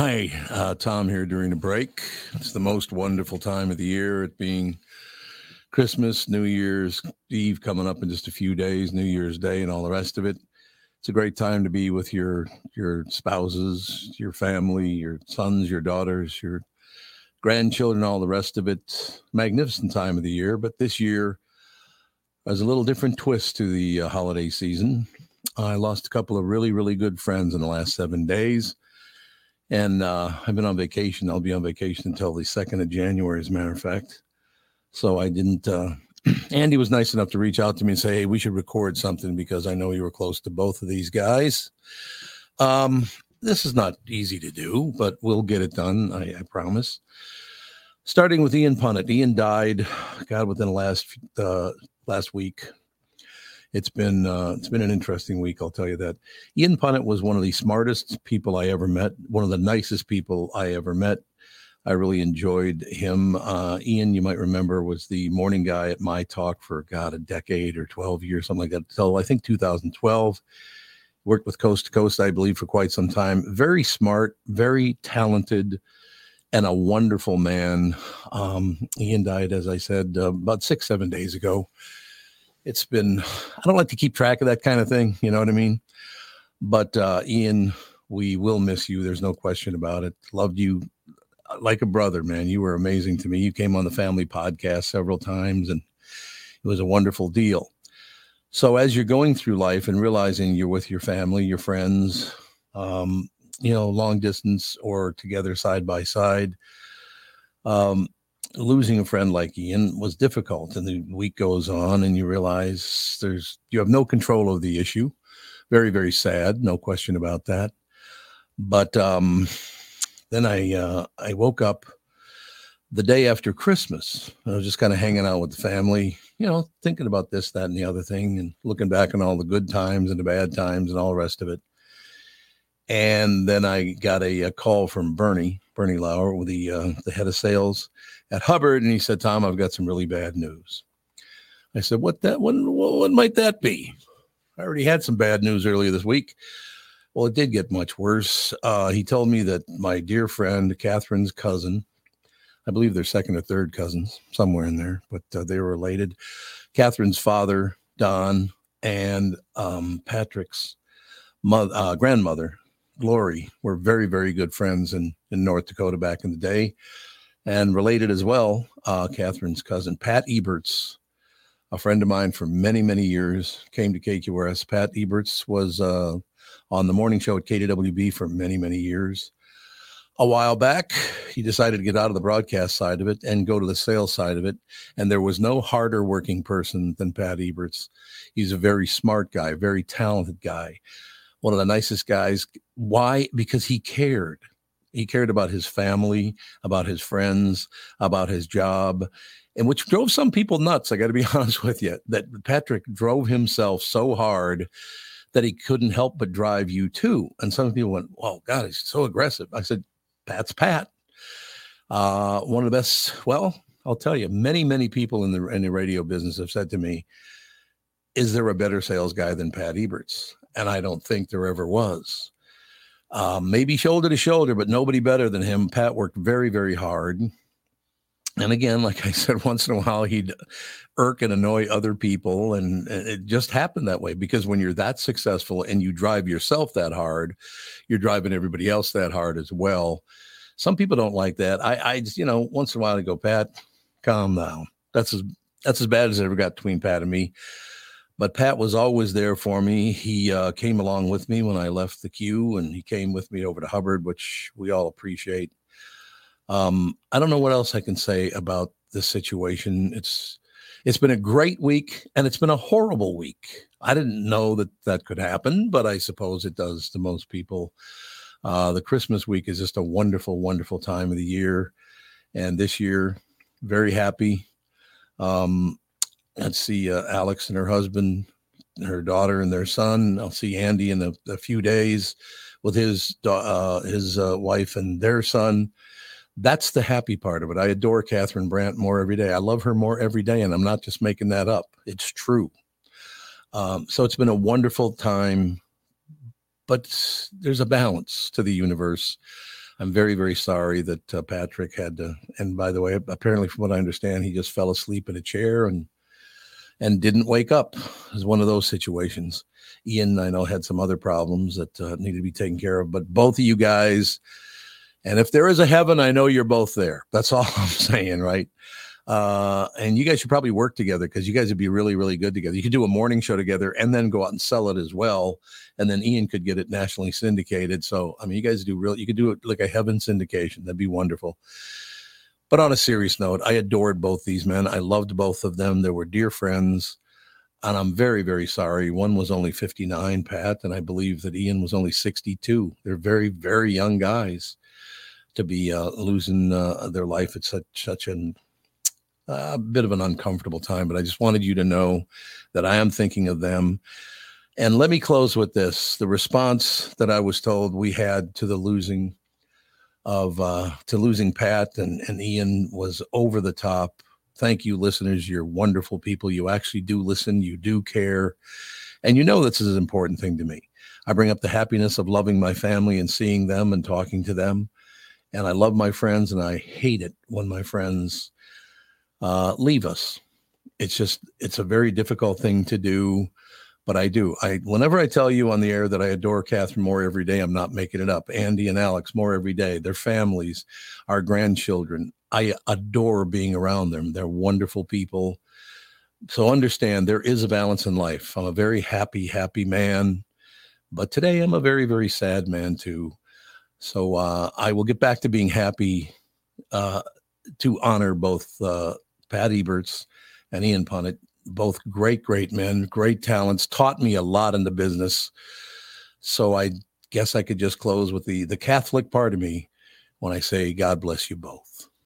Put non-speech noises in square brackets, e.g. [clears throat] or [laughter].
Hi, uh, Tom here during the break. It's the most wonderful time of the year, it being Christmas, New Year's Eve coming up in just a few days, New Year's Day, and all the rest of it. It's a great time to be with your your spouses, your family, your sons, your daughters, your grandchildren, all the rest of it. Magnificent time of the year, but this year has a little different twist to the uh, holiday season. I lost a couple of really, really good friends in the last seven days. And uh, I've been on vacation. I'll be on vacation until the 2nd of January, as a matter of fact. So I didn't. Uh, [clears throat] Andy was nice enough to reach out to me and say, hey, we should record something because I know you were close to both of these guys. Um, this is not easy to do, but we'll get it done. I, I promise. Starting with Ian Punnett. Ian died, God, within the last uh, last week, it's been uh, it's been an interesting week. I'll tell you that. Ian Punnett was one of the smartest people I ever met. One of the nicest people I ever met. I really enjoyed him. Uh, Ian, you might remember, was the morning guy at my talk for God a decade or twelve years, something like that. So I think 2012. Worked with Coast to Coast, I believe, for quite some time. Very smart, very talented, and a wonderful man. Um, Ian died, as I said, uh, about six, seven days ago it's been i don't like to keep track of that kind of thing you know what i mean? But uh ian we will miss you there's no question about it. Loved you uh, like a brother man. You were amazing to me. You came on the family podcast several times and it was a wonderful deal. So as you're going through life and realizing you're with your family your friends um you know long distance or together side by side um losing a friend like Ian was difficult. And the week goes on, and you realize there's you have no control of the issue. Very, very sad, no question about that. But um, then I uh, I woke up the day after Christmas. I was just kind of hanging out with the family, you know, thinking about this, that, and the other thing, and looking back on all the good times and the bad times and all the rest of it. And then I got a, a call from Bernie, Bernie Lauer, the uh, the head of sales at Hubbard, and he said, "Tom, I've got some really bad news." I said, "What that? What, what might that be?" I already had some bad news earlier this week. Well, it did get much worse. Uh, he told me that my dear friend Catherine's cousin, I believe they're second or third cousins, somewhere in there, but uh, they were related. Catherine's father, Don, and um, Patrick's mother, uh, grandmother, Glory, were very, very good friends in, in North Dakota back in the day and related as well, uh, Catherine's cousin, Pat Ebertz, a friend of mine for many, many years, came to KQRS. Pat Ebertz was uh, on the morning show at KDWB for many, many years. A while back, he decided to get out of the broadcast side of it and go to the sales side of it. And there was no harder working person than Pat Ebertz. He's a very smart guy, very talented guy, one of the nicest guys. Why? Because he cared he cared about his family, about his friends, about his job, and which drove some people nuts. I got to be [laughs] honest with you that Patrick drove himself so hard that he couldn't help but drive you too. And some people went, "Oh God, he's so aggressive." I said, "Pat's Pat." Uh, one of the best. Well, I'll tell you, many many people in the in the radio business have said to me, "Is there a better sales guy than Pat Ebertz?" And I don't think there ever was. Um, maybe shoulder to shoulder, but nobody better than him. Pat worked very, very hard. And again, like I [laughs] said, once in a while he'd irk and annoy other people. And it just happened that way because when you're that successful and you drive yourself that hard, you're driving everybody else that hard as well. Some people don't like that. I, I just, you know, once in a while I go, Pat, calm down. That's as that's as bad as it ever got between Pat and me but Pat was always there for me. He uh, came along with me when I left the queue, and he came with me over to Hubbard, which we all appreciate. Um, I don't know what else I can say about this situation. It's it's been a great week, and it's been a horrible week. I didn't know that that could happen, but I suppose it does to most people. Uh, the Christmas week is just a wonderful, wonderful time of the year, and this year, very happy. Um, let's see uh, Alex and her husband, her daughter and their son. I'll see Andy in a, a few days with his uh, his uh, wife and their son. That's the happy part of it. I adore Catherine Brandt more every day. I love her more every day, and I'm not just making that up. It's true. Um, so it's been a wonderful time, but there's a balance to the universe. I'm very, very sorry that uh, Patrick had to. And by the way, apparently, from what I understand, he just fell asleep in a chair and and didn't wake up. It was one of those situations. Ian, I know, had some other problems that uh, needed to be taken care of, but both of you guys, and if there is a heaven, I know you're both there. That's [laughs] all I'm saying, right? Uh, and you guys should probably work together because you guys would be really, really good together. You could do a morning show together and then go out and sell it as well. And then Ian could get it nationally syndicated. So, I mean, you guys do real, you could do it like a heaven syndication. That'd be wonderful. But on a serious note, I adored both these men. I loved both of them. They were dear friends. And I'm very, very sorry. One was only 59, Pat, and I believe that Ian was only 62. They're very, very young guys to be uh, losing uh, their life at such such an a bit of an uncomfortable time, but I just wanted you to know that I am thinking of them. And let me close with this the response that I was told we had to the losing of uh, to losing Pat and, and Ian was over the top. Thank you, listeners. You're wonderful people. You actually do listen, you do care. And you know this is an important thing to me. I bring up the happiness of loving my family and seeing them and talking to them. And I love my friends, and I hate it when my friends uh, leave us. It's just it's a very difficult thing to do, but I do. I whenever I tell you on the air that I adore Catherine more every day, I'm not making it up. Andy and Alex more every day, their families, our grandchildren. I adore being around them. They're wonderful people. So understand there is a balance in life. I'm a very happy, happy man, but today I'm a very, very sad man too. So uh, I will get back to being happy uh, to honor both uh, Pat Ebertz and Ian Punnett, both great, great men, great talents, taught me a lot in the business. So I guess I could just close with the the Catholic part of me when I say God bless you both.